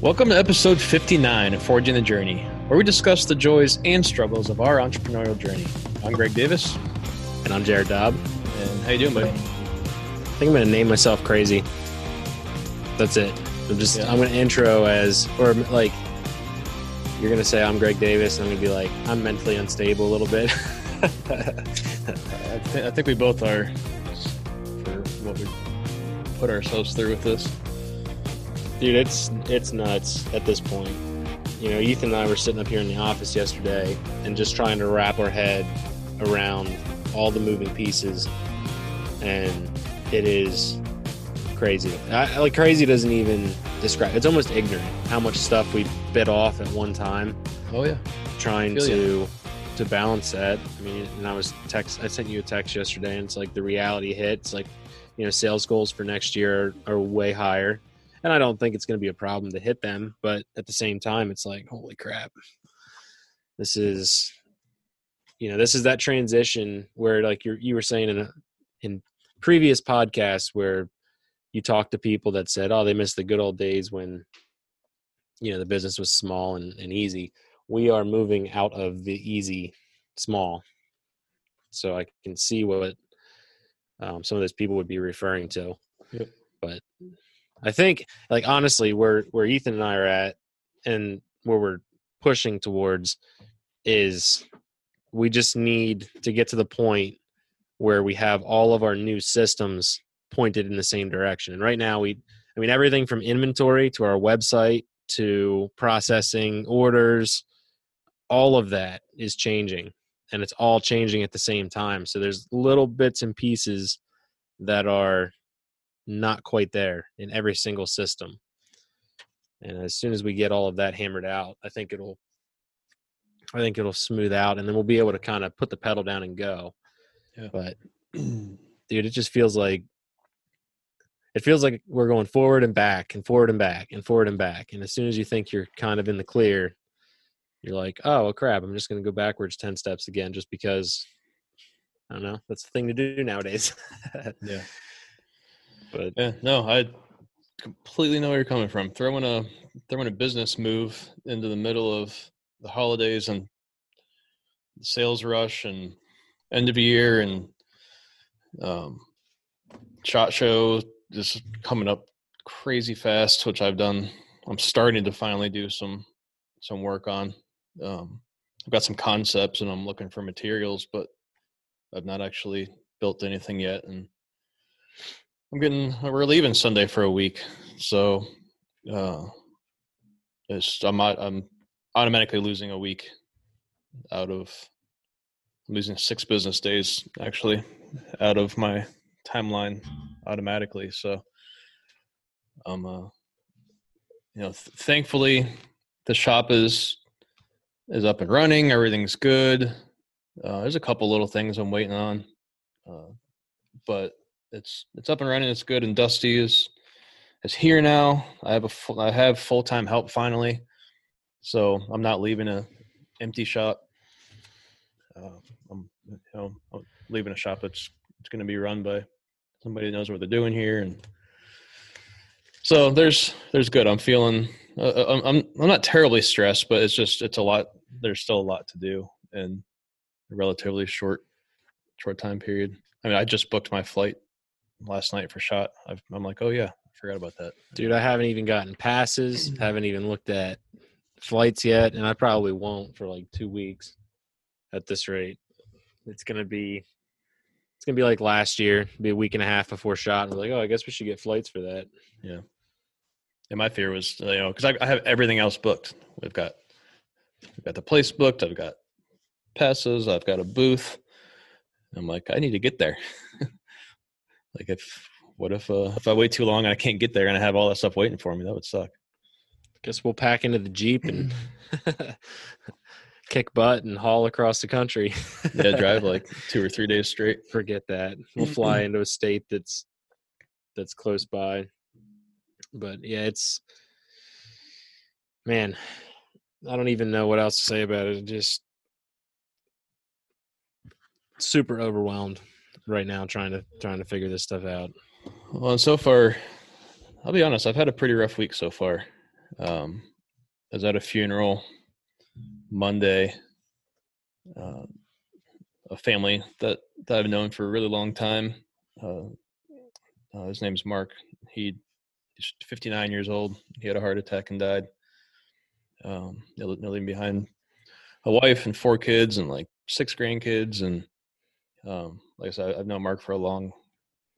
Welcome to episode 59 of Forging the Journey, where we discuss the joys and struggles of our entrepreneurial journey. I'm Greg Davis. And I'm Jared Dobb. And how you doing, buddy? I think I'm going to name myself crazy. That's it. I'm just Yeah. I'm going to intro as or like you're going to say I'm Greg Davis and I'm going to be like I'm mentally unstable a little bit. I, th- I think we both are for what we put ourselves through with this. Dude, it's it's nuts at this point. You know, Ethan and I were sitting up here in the office yesterday and just trying to wrap our head around all the moving pieces, and it is crazy. I, like crazy doesn't even describe. It's almost ignorant how much stuff we bit off at one time, Oh, yeah. trying to to balance that. I mean, and I was text. I sent you a text yesterday, and it's like the reality hits. Like, you know, sales goals for next year are, are way higher, and I don't think it's going to be a problem to hit them. But at the same time, it's like, holy crap, this is, you know, this is that transition where, like you you were saying in a, in previous podcasts where you talk to people that said, oh, they miss the good old days when, you know, the business was small and, and easy we are moving out of the easy small so i can see what um, some of those people would be referring to Yep. but i think like honestly where where ethan and i are at and where we're pushing towards is we just need to get to the point where we have all of our new systems pointed in the same direction. And right now we i mean everything from inventory to our website to processing orders all of that is changing and it's all changing at the same time. So there's little bits and pieces that are not quite there in every single system and as soon as we get all of that hammered out i think it'll i think it'll smooth out and then we'll be able to kind of put the pedal down and go Yeah. but dude it just feels like it feels like we're going forward and back and forward and back and forward and back and as soon as you think you're kind of in the clear you're like oh well, crap i'm just going to go backwards 10 steps again just because i don't know that's the thing to do nowadays Yeah. but Yeah. No, I completely know where you're coming from. Throwing a throwing a business move into the middle of the holidays and sales rush and end of year and um, shot show just coming up crazy fast, which I've done. I'm starting to finally do some some work on. Um, I've got some concepts and I'm looking for materials, but I've not actually built anything yet. And I'm getting we're leaving Sunday for a week, so uh, it's I'm I'm automatically losing a week out of I'm losing six business days actually out of my timeline automatically. So um uh you know th- thankfully the shop is is up and running everything's good uh, there's a couple little things i'm waiting on uh, but it's it's up and running it's good and dusty is is here now. I have a full, i have full-time help finally so i'm not leaving a empty shop. Uh, i'm you know I'm leaving a shop that's it's going to be run by somebody that knows what they're doing here and so there's there's good. I'm feeling uh, I'm, I'm i'm not terribly stressed but it's just it's a lot there's still a lot to do in a relatively short short time period. I mean i just booked my flight last night for shot. I've, i'm like oh yeah i forgot about that. Dude i haven't even gotten passes haven't even looked at flights yet and i probably won't for like two weeks at this rate. It's gonna be it's gonna be like last year be a week and a half before shot and like oh i guess we should get flights for that. Yeah. and my fear was you know because I, I have everything else booked. We've got we've got the place booked i've got passes i've got a booth. I'm like i need to get there like if what if uh, if i wait too long and i can't get there and i have all that stuff waiting for me that would suck. Guess we'll pack into the jeep and kick butt and haul across the country. Yeah drive like two or three days straight. Forget that. We'll fly into a state that's that's close by. But yeah it's man i don't even know what else to say about it. Just super overwhelmed right now trying to trying to figure this stuff out Well, and so far, I'll be honest. I've had a pretty rough week so far. Um, I was at a funeral Monday. Uh, a family that, that I've known for a really long time. Uh, uh, his name's Mark. He, he's 59 years old. He had a heart attack and died. Um, leaving behind a wife and four kids and like six grandkids. And um, like I said, I've known Mark for a long,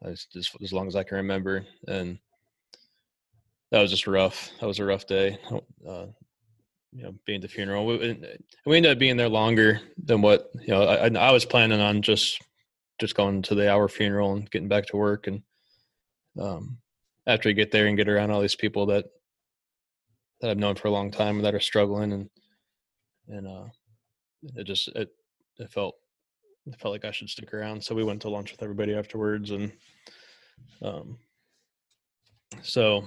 as, as long as I can remember. And that was just rough. That was a rough day. Uh, you know, being at the funeral. We, we ended up being there longer than what you know. I, I was planning on just just going to the hour funeral and getting back to work. And um, after you get there and get around all these people that that I've known for a long time that are struggling, and and uh, it just it it felt it felt like I should stick around. So we went to lunch with everybody afterwards, and um, so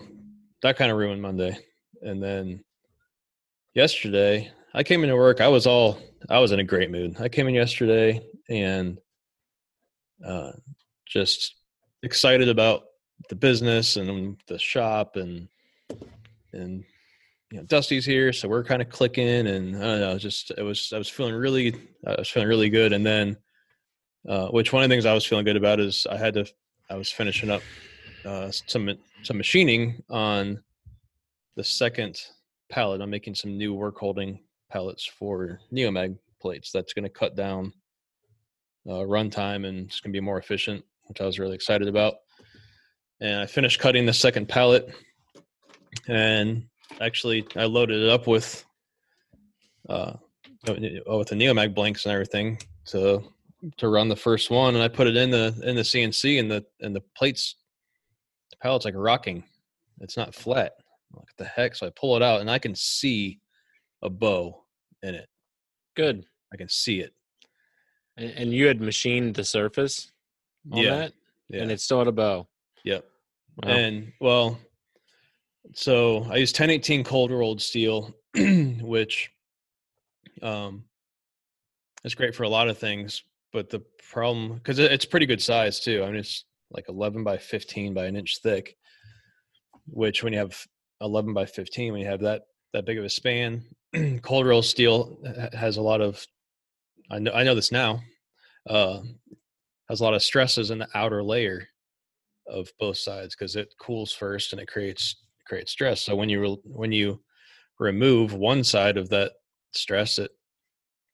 that kind of ruined Monday. And then yesterday I came into work. I was all I was in a great mood. I came in yesterday and uh, just excited about the business and the shop and and you know Dusty's here, so we're kind of clicking and I don't know. Just it was I was feeling really I was feeling really good. And then uh, which one of the things I was feeling good about is I had to I was finishing up uh, some some machining on the second pallet. I'm making some new work holding pallets for Neomag plates. That's going to cut down uh, runtime and it's going to be more efficient, which I was really excited about. And I finished cutting the second pallet, and actually I loaded it up with uh, with the Neomag blanks and everything to to run the first one, and I put it in the in the CNC, and the and the plates, the pallet's like rocking. It's not flat. What the heck? So I pull it out and I can see a bow in it. Good. I can see it. And you had machined the surface on yeah. that? Yeah. And it still had a bow. Yep. Wow. And well, so I use 1018 cold rolled steel, which um is great for a lot of things. But the problem, because it's pretty good size too. I mean, it's like 11 by 15 by an inch thick, which when you have 11 by 15 when you have that that big of a span cold roll steel has a lot of i know i know this now uh has a lot of stresses in the outer layer of both sides because it cools first and it creates creates stress so when you re- when you remove one side of that stress it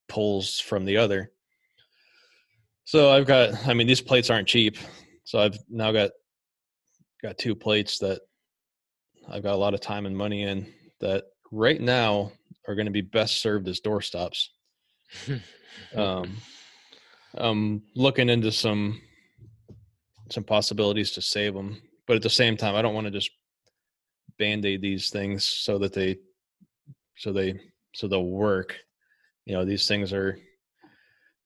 pulls from the other so i've got i mean these plates aren't cheap so i've now got got two plates that I've got a lot of time and money in that right now are going to be best served as doorstops. um, I'm looking into some some possibilities to save them, but at the same time, I don't want to just band aid these things so that they so they so they'll work. You know, these things are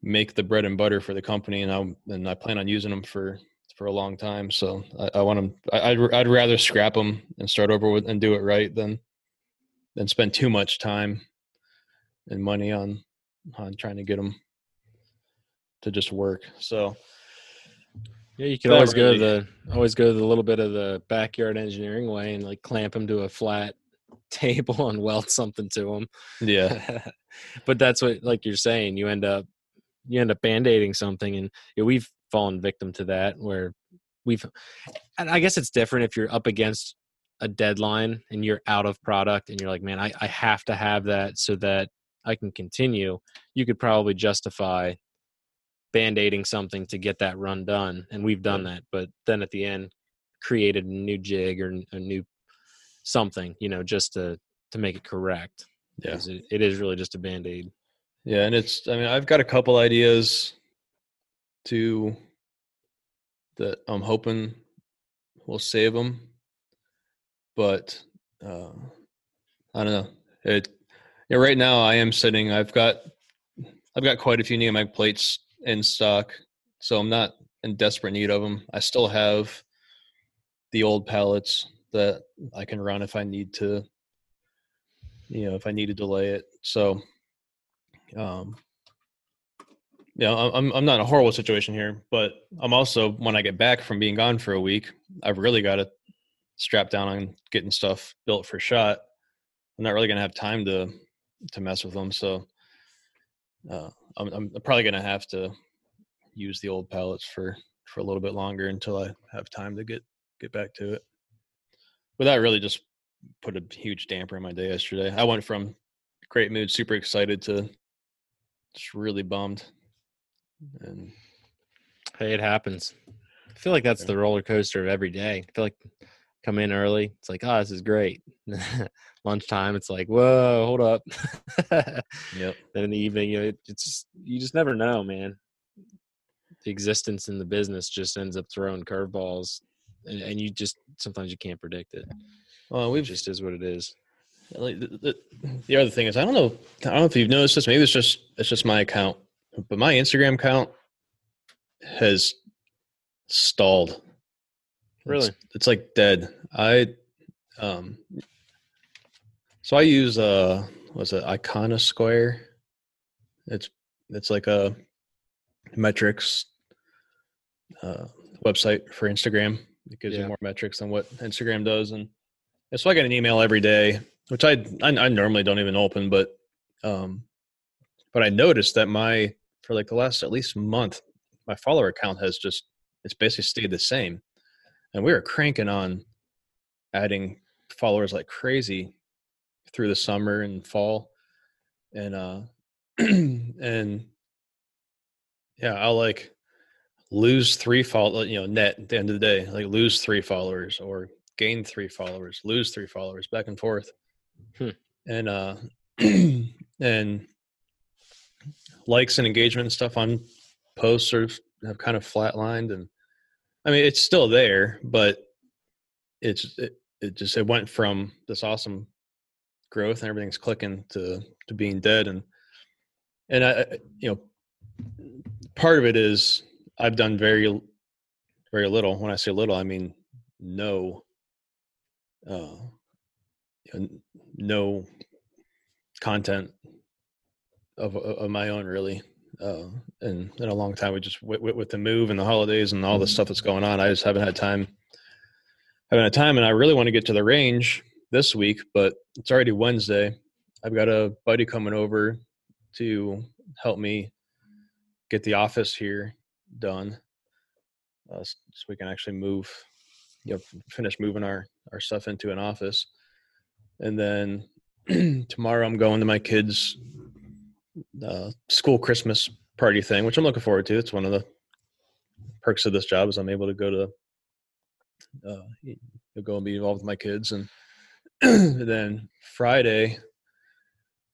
make the bread and butter for the company, and I and I plan on using them for for a long time. So I, I want them. I, would I'd rather scrap them and start over with and do it right than than spend too much time and money on on trying to get them to just work. So yeah, you can always go the always go the little bit of the backyard engineering way and like clamp them to a flat table and weld something to them. Yeah, but that's what like you're saying. You end up you end up band-aiding something and you know, we've fallen victim to that where we've and i guess it's different if you're up against a deadline and you're out of product and you're like man i, I have to have that so that i can continue you could probably justify band-aiding something to get that run done and we've done that but then at the end created a new jig or a new something you know just to to make it correct yeah. it, it is really just a band-aid yeah and it's i mean i've got a couple ideas to that I'm hoping will save them. But uh, I don't know. It yeah, right now I am sitting. I've got I've got quite a few Neomag plates in stock, so I'm not in desperate need of them. I still have the old pallets that I can run if I need to. You know, if I need to delay it. So, um, you know, I'm I'm not in a horrible situation here, but I'm also when I get back from being gone for a week, I've really got to strap down on getting stuff built for shot I'm not really gonna have time to to mess with them. So uh, I'm, I'm probably gonna have to use the old pallets for for a little bit longer until I have time to get get back to it. But that really just put a huge damper in my day yesterday. I went from great mood, super excited to just really bummed. And hey, it happens. I feel like that's the roller coaster of every day. I feel like come in early, it's like, oh, this is great. Lunchtime, it's like, whoa, hold up. yep. Then in the evening, you know, it's just, you just never know, man. The existence in the business just ends up throwing curveballs, and, and you just sometimes you can't predict it. Well, we've it just is what it is. Like the, the, the other thing is, I don't know, I don't know if you've noticed this. Maybe it's just it's just my account, but my Instagram account has stalled. Really, it's, it's like dead. I um, so I use uh, what's it, Iconosquare? It's it's like a metrics uh, website for Instagram. It gives yeah. you more metrics than what Instagram does, and so I get an email every day which I, I, I normally don't even open, but um, but I noticed that my for like the last at least month, my follower count has just it's basically stayed the same, and we were cranking on adding followers like crazy through the summer and fall, and uh, and yeah, I'll like lose three follow you know net at the end of the day like lose three followers or gain three followers lose three followers back and forth Hmm. And uh and likes and engagement and stuff on posts have kind of flatlined and I mean it's still there, but it's it, it just it went from this awesome growth and everything's clicking to to being dead and and I you know part of it is I've done very very little. When I say little, I mean no uh, no content of of my own really. Uh, and in a long time we just with, with, the move and the holidays and all the stuff that's going on i just haven't had time haven't had time and i really want to get to the range this week but it's already wednesday. I've got a buddy coming over to help me get the office here done uh, so we can actually move you know finish moving our our stuff into an office and then tomorrow I'm going to my kids' uh, school Christmas party thing, which I'm looking forward to. It's one of the perks of this job is I'm able to go to uh, go and be involved with my kids, and then Friday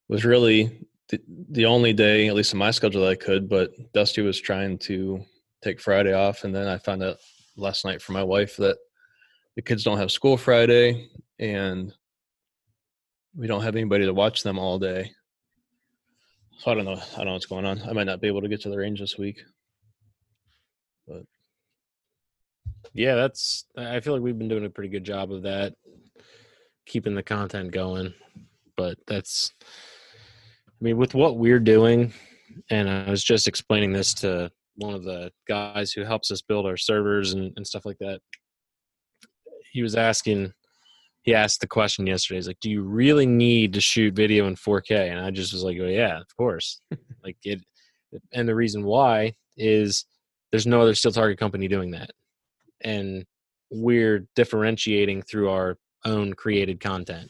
was really the, the only day, at least in my schedule, that I could. But Dusty was trying to take Friday off, and then I found out last night from my wife that the kids don't have school Friday, and we don't have anybody to watch them all day. So I don't know. I don't know what's going on. I might not be able to get to the range this week. But yeah, that's. I feel like we've been doing a pretty good job of that, keeping the content going. But that's. I mean, with what we're doing, and I was just explaining this to one of the guys who helps us build our servers and, and stuff like that. He was asking he asked the question yesterday. He's like, "Do you really need to shoot video in 4K?" And I just was like, "Oh yeah, of course." like it, and the reason why is there's no other steel target company doing that, and we're differentiating through our own created content,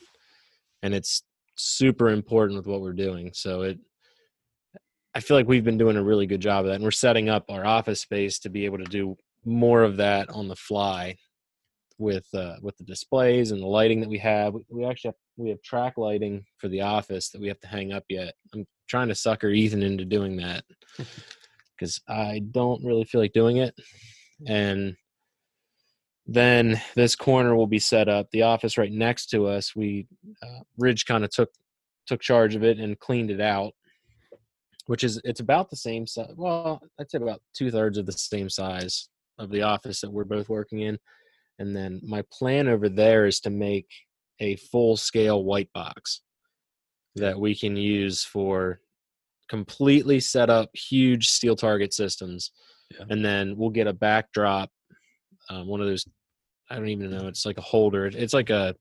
and it's super important with what we're doing. So it, I feel like we've been doing a really good job of that, and we're setting up our office space to be able to do more of that on the fly with uh, with the displays and the lighting that we have. We we actually have, we have track lighting for the office that we have to hang up yet. I'm trying to sucker Ethan into doing that because I don't really feel like doing it. And then this corner will be set up. The office right next to us, we uh, Ridge kind of took took charge of it and cleaned it out, which is it's about the same size. Well, I'd say about two thirds of the same size of the office that we're both working in and then my plan over there is to make a full scale white box that we can use for completely set up huge steel target systems. Yeah. And then we'll get a backdrop, um, one of those, I don't even know, it's like a holder. It's like a,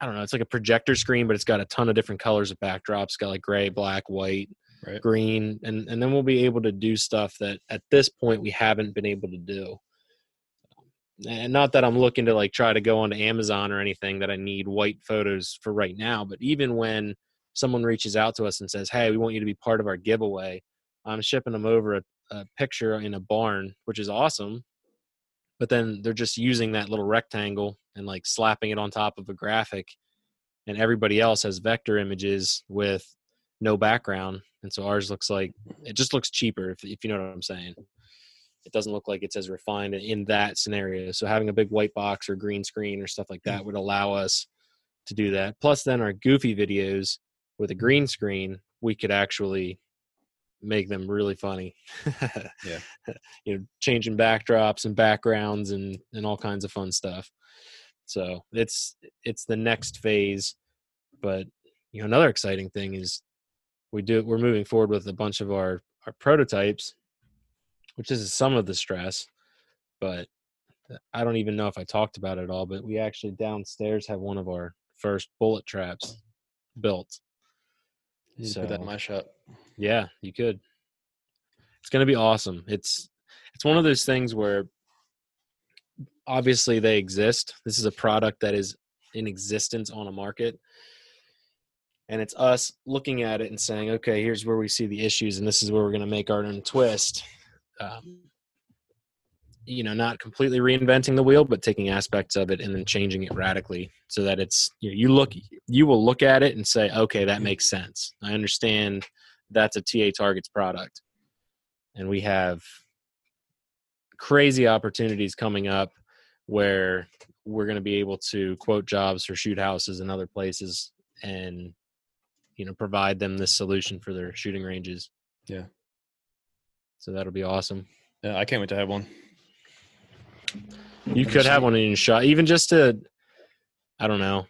I don't know. It's like a projector screen, but it's got a ton of different colors of backdrops. It's got like gray, black, white, Right. green, and and then we'll be able to do stuff that at this point we haven't been able to do. And not that I'm looking to like try to go onto Amazon or anything that I need white photos for right now, but even when someone reaches out to us and says, "Hey, we want you to be part of our giveaway," I'm shipping them over a, a picture in a barn, which is awesome. But then they're just using that little rectangle and like slapping it on top of a graphic, and everybody else has vector images with no background, and so ours looks like it just looks cheaper if, if you know what I'm saying. It doesn't look like it's as refined in that scenario. So having a big white box or green screen or stuff like hmm. that would allow us to do that. Plus, then our goofy videos with a green screen, we could actually make them really funny. Yeah. you know, changing backdrops and backgrounds and and all kinds of fun stuff. So it's it's the next phase. But you know, another exciting thing is we do we're moving forward with a bunch of our our prototypes, which is some of the stress, but I don't even know if I talked about it at all, but we actually downstairs have one of our first bullet traps built. You to put that in my shop. Yeah, you could. It's going to be awesome. It's it's one of those things where obviously they exist. This is a product that is in existence on a market. And it's us looking at it and saying, okay, here's where we see the issues, and this is where we're going to make our own twist. Um, you know, not completely reinventing the wheel, but taking aspects of it and then changing it radically so that it's you, know, you look, you will look at it and say, okay, that makes sense. I understand that's a TA Targets product. And we have crazy opportunities coming up where we're going to be able to quote jobs for shoot houses and other places and you know provide them this solution for their shooting ranges. Yeah. So that'll be awesome. Yeah, I can't wait to have one. You could have one in your shot, even just to, I don't know.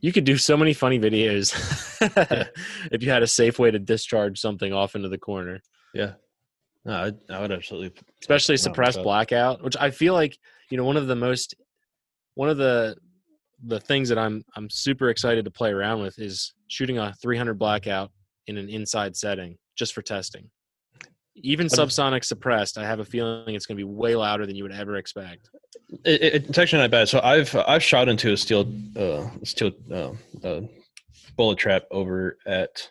You could do so many funny videos if you had a safe way to discharge something off into the corner, Yeah. No, I, I would absolutely. especially No, suppressed blackout, which I feel like you know one of the most, one of the, the things that I'm I'm super excited to play around with is shooting a 300 blackout in an inside setting just for testing. Even subsonic suppressed, I have a feeling it's going to be way louder than you would ever expect. It, it, it's actually not bad. So I've I've shot into a steel uh steel uh, uh, bullet trap over at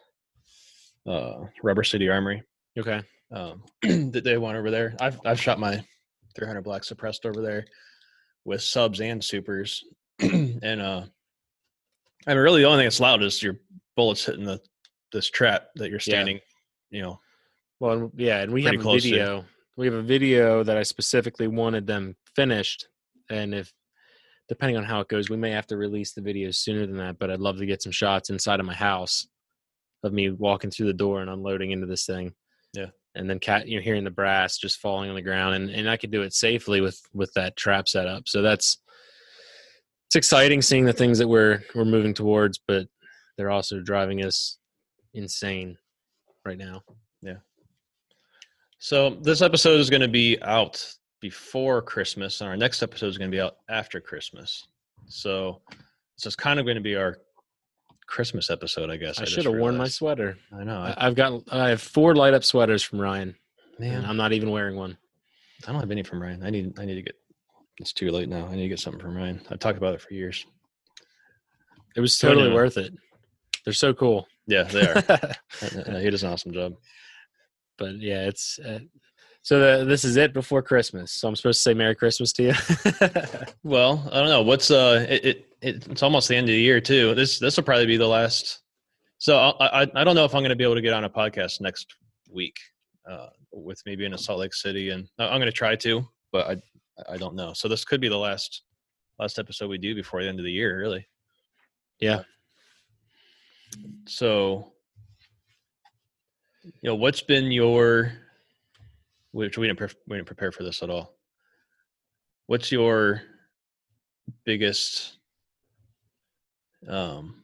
uh Rubber City Armory. Okay. Um, that they want over there. I've I've shot my 300 black suppressed over there with subs and supers, and uh, I mean really the only thing that's loud is your bullets hitting the this trap that you're standing. You know, Well, yeah, and we have a to- video. We have a video that I specifically wanted them finished, and if depending on how it goes, we may have to release the video sooner than that. But I'd love to get some shots inside of my house of me walking through the door and unloading into this thing. Yeah. and then cat, you're hearing the brass just falling on the ground, and and I could do it safely with with that trap set up. So that's it's exciting seeing the things that we're we're moving towards, but they're also driving us insane right now. So this episode is going to be out before Christmas, and our next episode is going to be out after Christmas. So this is kind of going to be our Christmas episode, I guess. I just should have worn my sweater. I know. I, I, I've got I have four light up sweaters from Ryan, man, I'm not even wearing one. I don't have any from Ryan. I need. I need to get. It's too late now. I need to get something from Ryan. I've talked about it for years. It was totally worth it. They're so cool. Yeah, they are. He does an awesome job. But yeah, it's uh, so the, this is it before Christmas. So I'm supposed to say Merry Christmas to you. Well, I don't know. What's uh? It, it, it it's almost the end of the year too. This this will probably be the last. So I I, I don't know if I'm going to be able to get on a podcast next week, uh, with me being in Salt Lake City, and I- I'm going to try to, but I I don't know. So this could be the last last episode we do before the end of the year, really. Yeah. So, you know, what's been your, which we didn't pre- we didn't prepare for this at all. What's your biggest, um,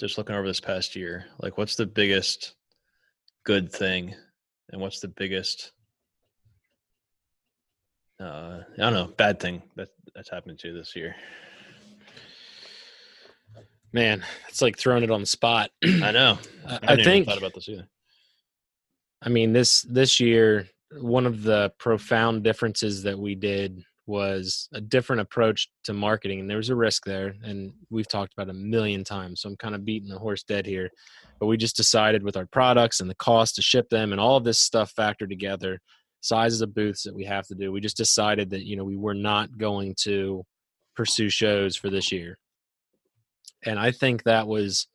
just looking over this past year, like what's the biggest good thing, and what's the biggest, uh, I don't know, bad thing that that's happened to you this year. Man, it's like throwing it on the spot. I know. I, I, think. thought about this either. I mean this this year, one of the profound differences that we did was a different approach to marketing, and there was a risk there, and we've talked about it a million times. So I'm kind of beating the horse dead here, but we just decided with our products and the cost to ship them and all of this stuff factored together, sizes of booths that we have to do. We just decided that you know we were not going to pursue shows for this year, and I think that was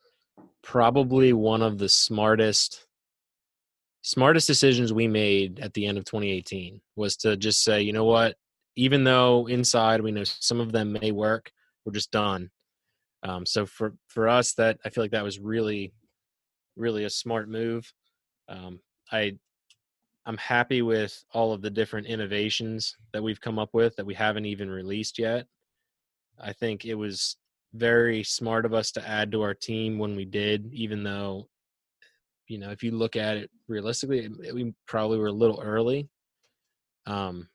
probably one of the smartest smartest decisions we made at the end of 2018 was to just say, you know what, even though inside we know some of them may work, we're just done. Um, so for for us, that I feel like that was really, really a smart move. Um, I I'm happy with all of the different innovations that we've come up with that we haven't even released yet. I think it was very smart of us to add to our team when we did, even though you know, if you look at it realistically, we probably were a little early. Um,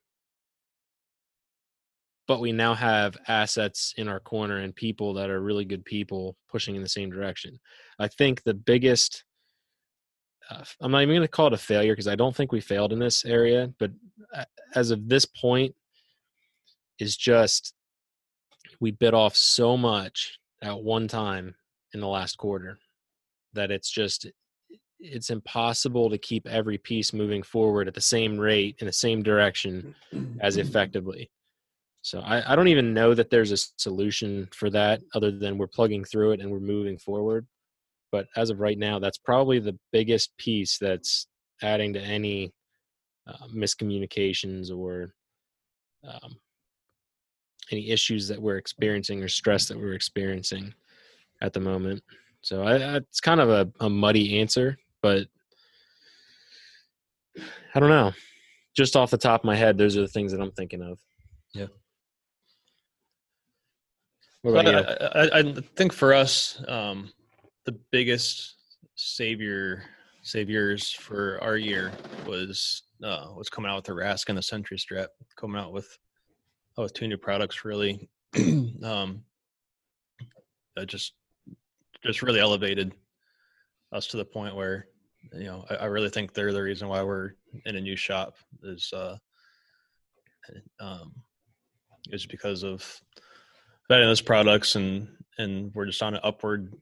but we now have assets in our corner and people that are really good people pushing in the same direction. I think the biggest, uh, I'm not even going to call it a failure because I don't think we failed in this area, but as of this point, is just we bit off so much at one time in the last quarter that it's just it's impossible to keep every piece moving forward at the same rate in the same direction as effectively. So I, I, don't even know that there's a solution for that other than we're plugging through it and we're moving forward. But as of right now, that's probably the biggest piece that's adding to any uh, miscommunications or um, any issues that we're experiencing or stress that we're experiencing at the moment. So I, it's kind of a, a muddy answer, but I don't know. Just off the top of my head, those are the things that I'm thinking of. Yeah. What about I, I, I, think for us, um, the biggest savior saviors for our year was uh, was coming out with the Rask and the Sentry Strap, coming out with oh, with two new products. Really, um, just just really elevated us to the point where you know I, I, really think they're the reason why we're in a new shop is uh um is because of vetting those products and and we're just on an upward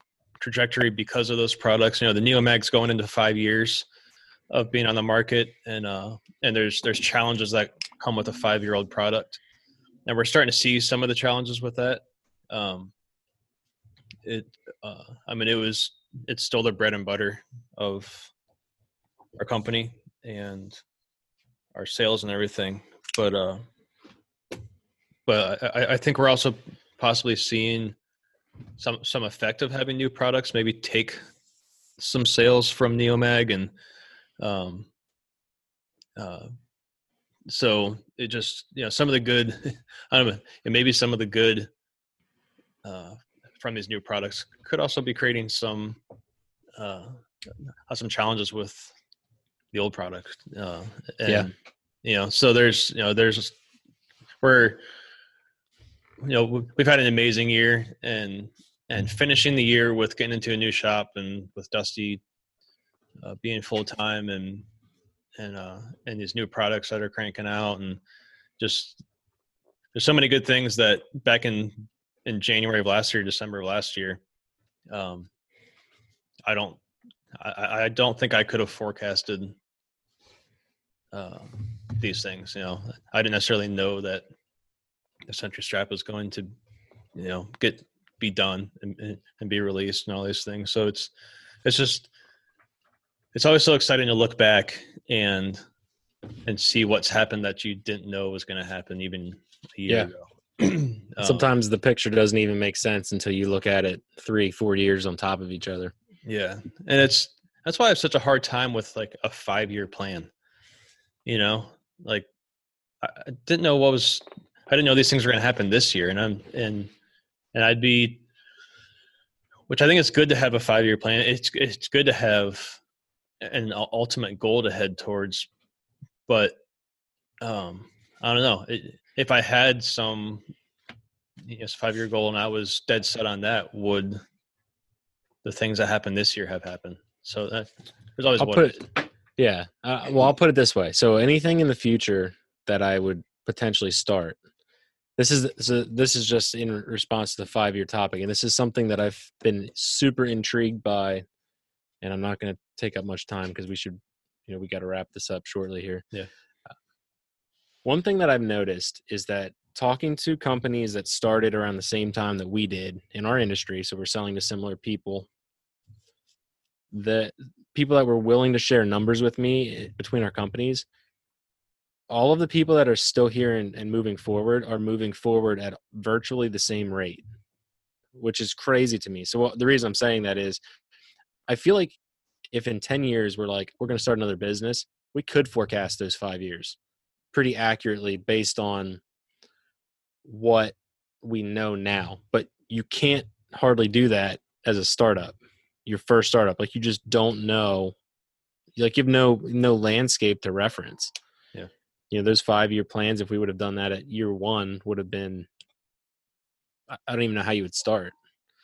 trajectory because of those products. You know the neomag's going into five years of being on the market and uh and there's there's challenges that come with a five year old product. And we're starting to see some of the challenges with that. Um it uh i mean it was it's still the bread and butter of our company and our sales and everything. But uh, but I, I think we're also possibly seeing some some effect of having new products. Maybe take some sales from Neomag and um, uh, so it just you know some of the good I don't know maybe some of the good uh, from these new products could also be creating some uh, some challenges with the old product. Uh, and, yeah. You know, so there's, you know, there's, we're, you know, we've had an amazing year and, and finishing the year with getting into a new shop and with Dusty uh, being full time and, and, uh, and these new products that are cranking out and just, there's so many good things that back in, in January of last year, December of last year, um, I don't, I, I don't think I could have forecasted uh, these things. You know, I didn't necessarily know that the Sentry Strap was going to, you know, get be done and, and be released and all these things. So it's it's just it's always so exciting to look back and and see what's happened that you didn't know was going to happen even a year yeah. ago. um, Sometimes the picture doesn't even make sense until you look at it three, four years on top of each other. Yeah, and it's that's why I have such a hard time with like a five year plan you know? Like i didn't know what was i didn't know these things were going to happen this year and i'm and and i'd be which i think it's good to have a five year plan. It's it's good to have an ultimate goal to head towards but um i don't know. It, if i had some yes five year goal and i was dead set on that would the things that happened this year have happened. So that there's always I'll what put it, yeah. Uh, well, I'll put it this way. So anything in the future that I would potentially start, this is so this is just in response to the five year topic, and this is something that I've been super intrigued by, and I'm not going to take up much time because we should, you know, we got to wrap this up shortly here. Yeah. One thing that I've noticed is that talking to companies that started around the same time that we did in our industry, so we're selling to similar people, the people that were willing to share numbers with me eh, between our companies, all of the people that are still here and, and moving forward are moving forward at virtually the same rate, which is crazy to me. So what, the reason I'm saying that is I feel like if in 10 years we're like, we're going to start another business, we could forecast those five years pretty accurately based on what we know now. But you can't hardly do that as a startup, your first startup. Like you just don't know, like you have no no landscape to reference. Yeah. You know, those five year plans, if we would have done that at year one, would have been I I don't even know how you would start.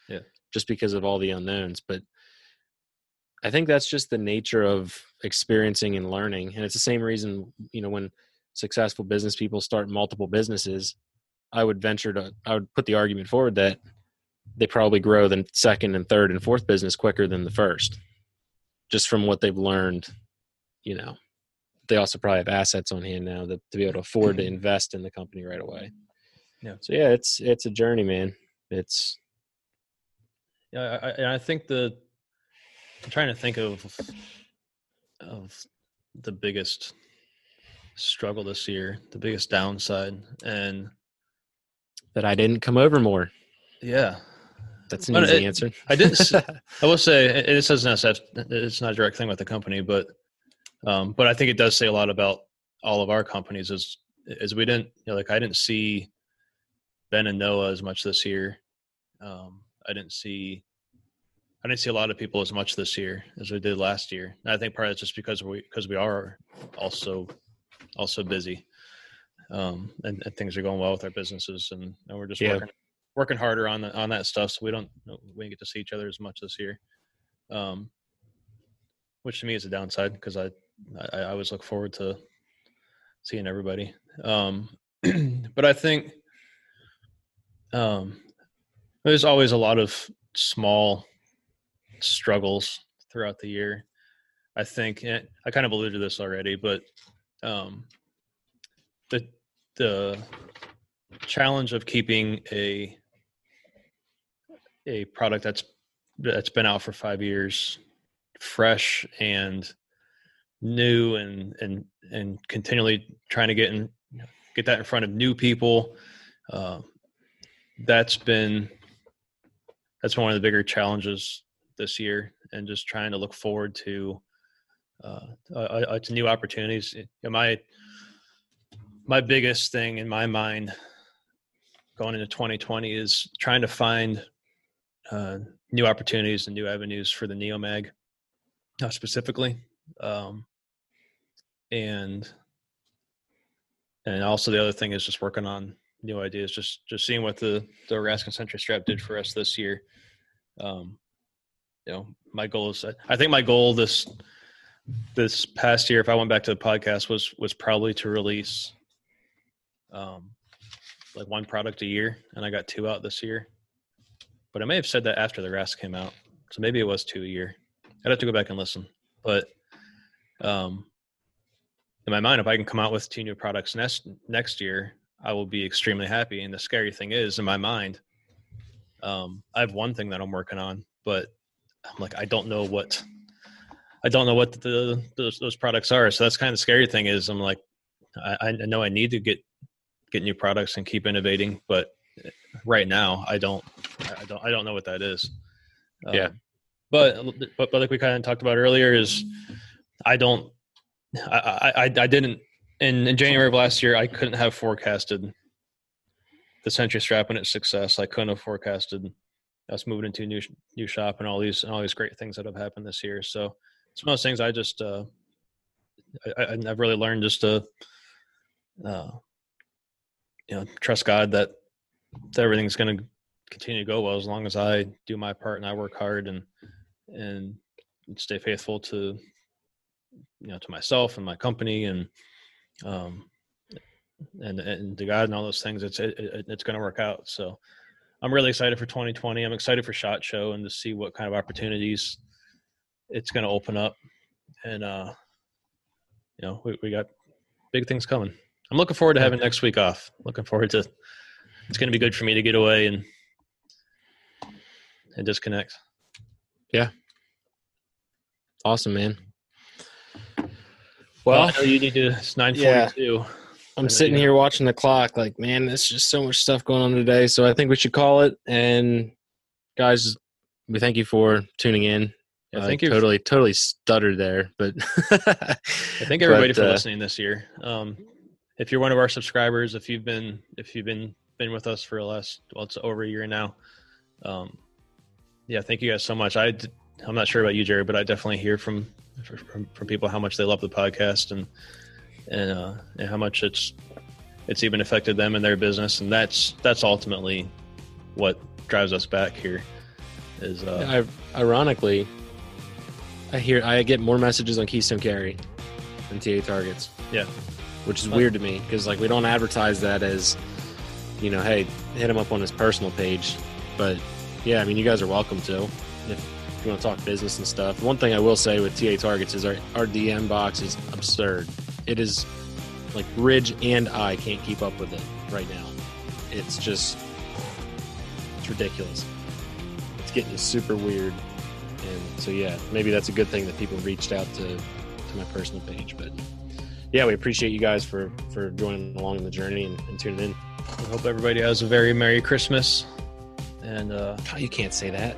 Yeah. Just because of all the unknowns. But I think that's just the nature of experiencing and learning. And it's the same reason, you know, when successful business people start multiple businesses, I would venture to, I would put the argument forward that they probably grow the second and third and fourth business quicker than the first, just from what they've learned. You know, they also probably have assets on hand now that to be able to afford to invest in the company right away. Yeah. So yeah, it's it's a journey, man. It's Yeah, I, I, I think the I'm trying to think of of the biggest struggle this year, the biggest downside, and that I didn't come over more. yeah, That's an But easy it- answer. I didn't s- I will say it, it says it's not a direct thing with the company, but um, but I think it does say a lot about all of our companies. Is is we didn't you know, like I didn't see Ben and Noah as much this year. Um, I didn't see I didn't see a lot of people as much this year as we did last year. And I think part of it's just because we because we are also also busy. Um, and, and things are going well with our businesses, and, and we're just Yeah. working working harder on the, on that stuff. So we don't we didn't get to see each other as much this year, um, which to me is a downside because I, I I always look forward to seeing everybody. Um, but I think um, there's always a lot of small struggles throughout the year. I think and I kind of alluded to this already, but um, the the challenge of keeping a a product that's that's been out for five years fresh and new and and and continually trying to get in get that in front of new people uh, that's been that's one of the bigger challenges this year and just trying to look forward to uh, uh, uh, to new opportunities. My my biggest thing in my mind going into 2020 is trying to find uh, new opportunities and new avenues for the neomag uh, specifically. Um, and and also the other thing is just working on new ideas just just seeing what the the Rask and Sentry Strap did for us this year. Um, you know my goal is i think my goal this this past year if i went back to the podcast was was probably to release um like one product a year and i got two out this year. But i may have said that after the rest came out so maybe it was two a year. I'd have to go back and listen. But um in my mind if i can come out with two new products next next year i will be extremely happy. And the scary thing is in my mind um i have one thing that i'm working on but i'm like i don't know what i don't know what the those, those products are. So that's kind of the scary thing is i'm like I, I know i need to get get new products and keep innovating but right now i don't i don't i don't know what that is. Yeah. Um, but, but but like we kind of talked about earlier is i don't i i i, I didn't in, in january of last year i couldn't have forecasted the Sentry Strap and its success. I couldn't have forecasted us moving into a new new shop and all these and all these great things that have happened this year. So it's one of those things i just uh I, i've really learned just to uh you know trust god that, that everything's going to continue to go well as long as I do my part and I work hard and and stay faithful to you know to myself and my company and um and and to God and all those things. It's it, it's going to work out. So I'm really excited for 2020. I'm excited for Shot Show and to see what kind of opportunities it's going to open up. And uh, you know, we, we got big things coming. I'm looking forward to having next week off. Looking forward to. It's going to be good for me to get away and and disconnect. Yeah. Awesome, man. Well, well you need to. It's 9:42. Yeah. I'm sitting here watching the clock, like, man, there's just so much stuff going on today. So I think we should call it. And guys, we thank you for tuning in. I think you totally, totally stuttered there, but I thank everybody but, for uh, listening this year. Um, if you're one of our subscribers, if you've been, if you've been been with us for the last, well, it's over a year now. Um, yeah, thank you guys so much. I, I'm not sure about you, Jerry, but I definitely hear from from, from people how much they love the podcast and and, uh, and how much it's it's even affected them in their business, and that's that's ultimately what drives us back here. Is uh, I, ironically, I hear I get more messages on Keystone Carry than TA targets. Yeah, which is weird to me because like we don't advertise that as you know, hey, hit him up on his personal page. But yeah, I mean, you guys are welcome to if you want to talk business and stuff. One thing I will say with TA targets is our, our DM box is absurd it is like Ridge and I can't keep up with it right now. It's just it's ridiculous. It's getting super weird. And so yeah, maybe that's a good thing that people reached out to to my personal page. But yeah, we appreciate you guys for for joining along in the journey and, and tuning in. I hope everybody has a very Merry Christmas. And uh oh, you can't say that.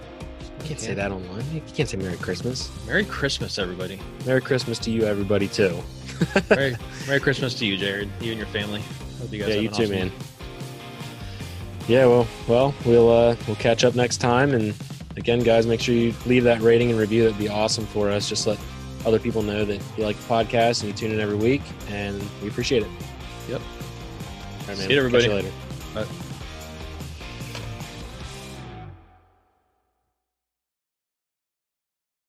You can't say that online. You can't say Merry Christmas. Merry Christmas, everybody. Merry Christmas to you, everybody, too. Merry, Merry Christmas to you, Jared. You and your family. Hope you guys. Yeah, you too, awesome man. Yeah, well, well, we'll uh, we'll catch up next time. And again, guys, make sure you leave that rating and review. That'd be awesome for us. Just let other people know that you like the podcast and you tune in every week, and we appreciate it. Yep. All right, man. See you, everybody. Catch you later. Bye.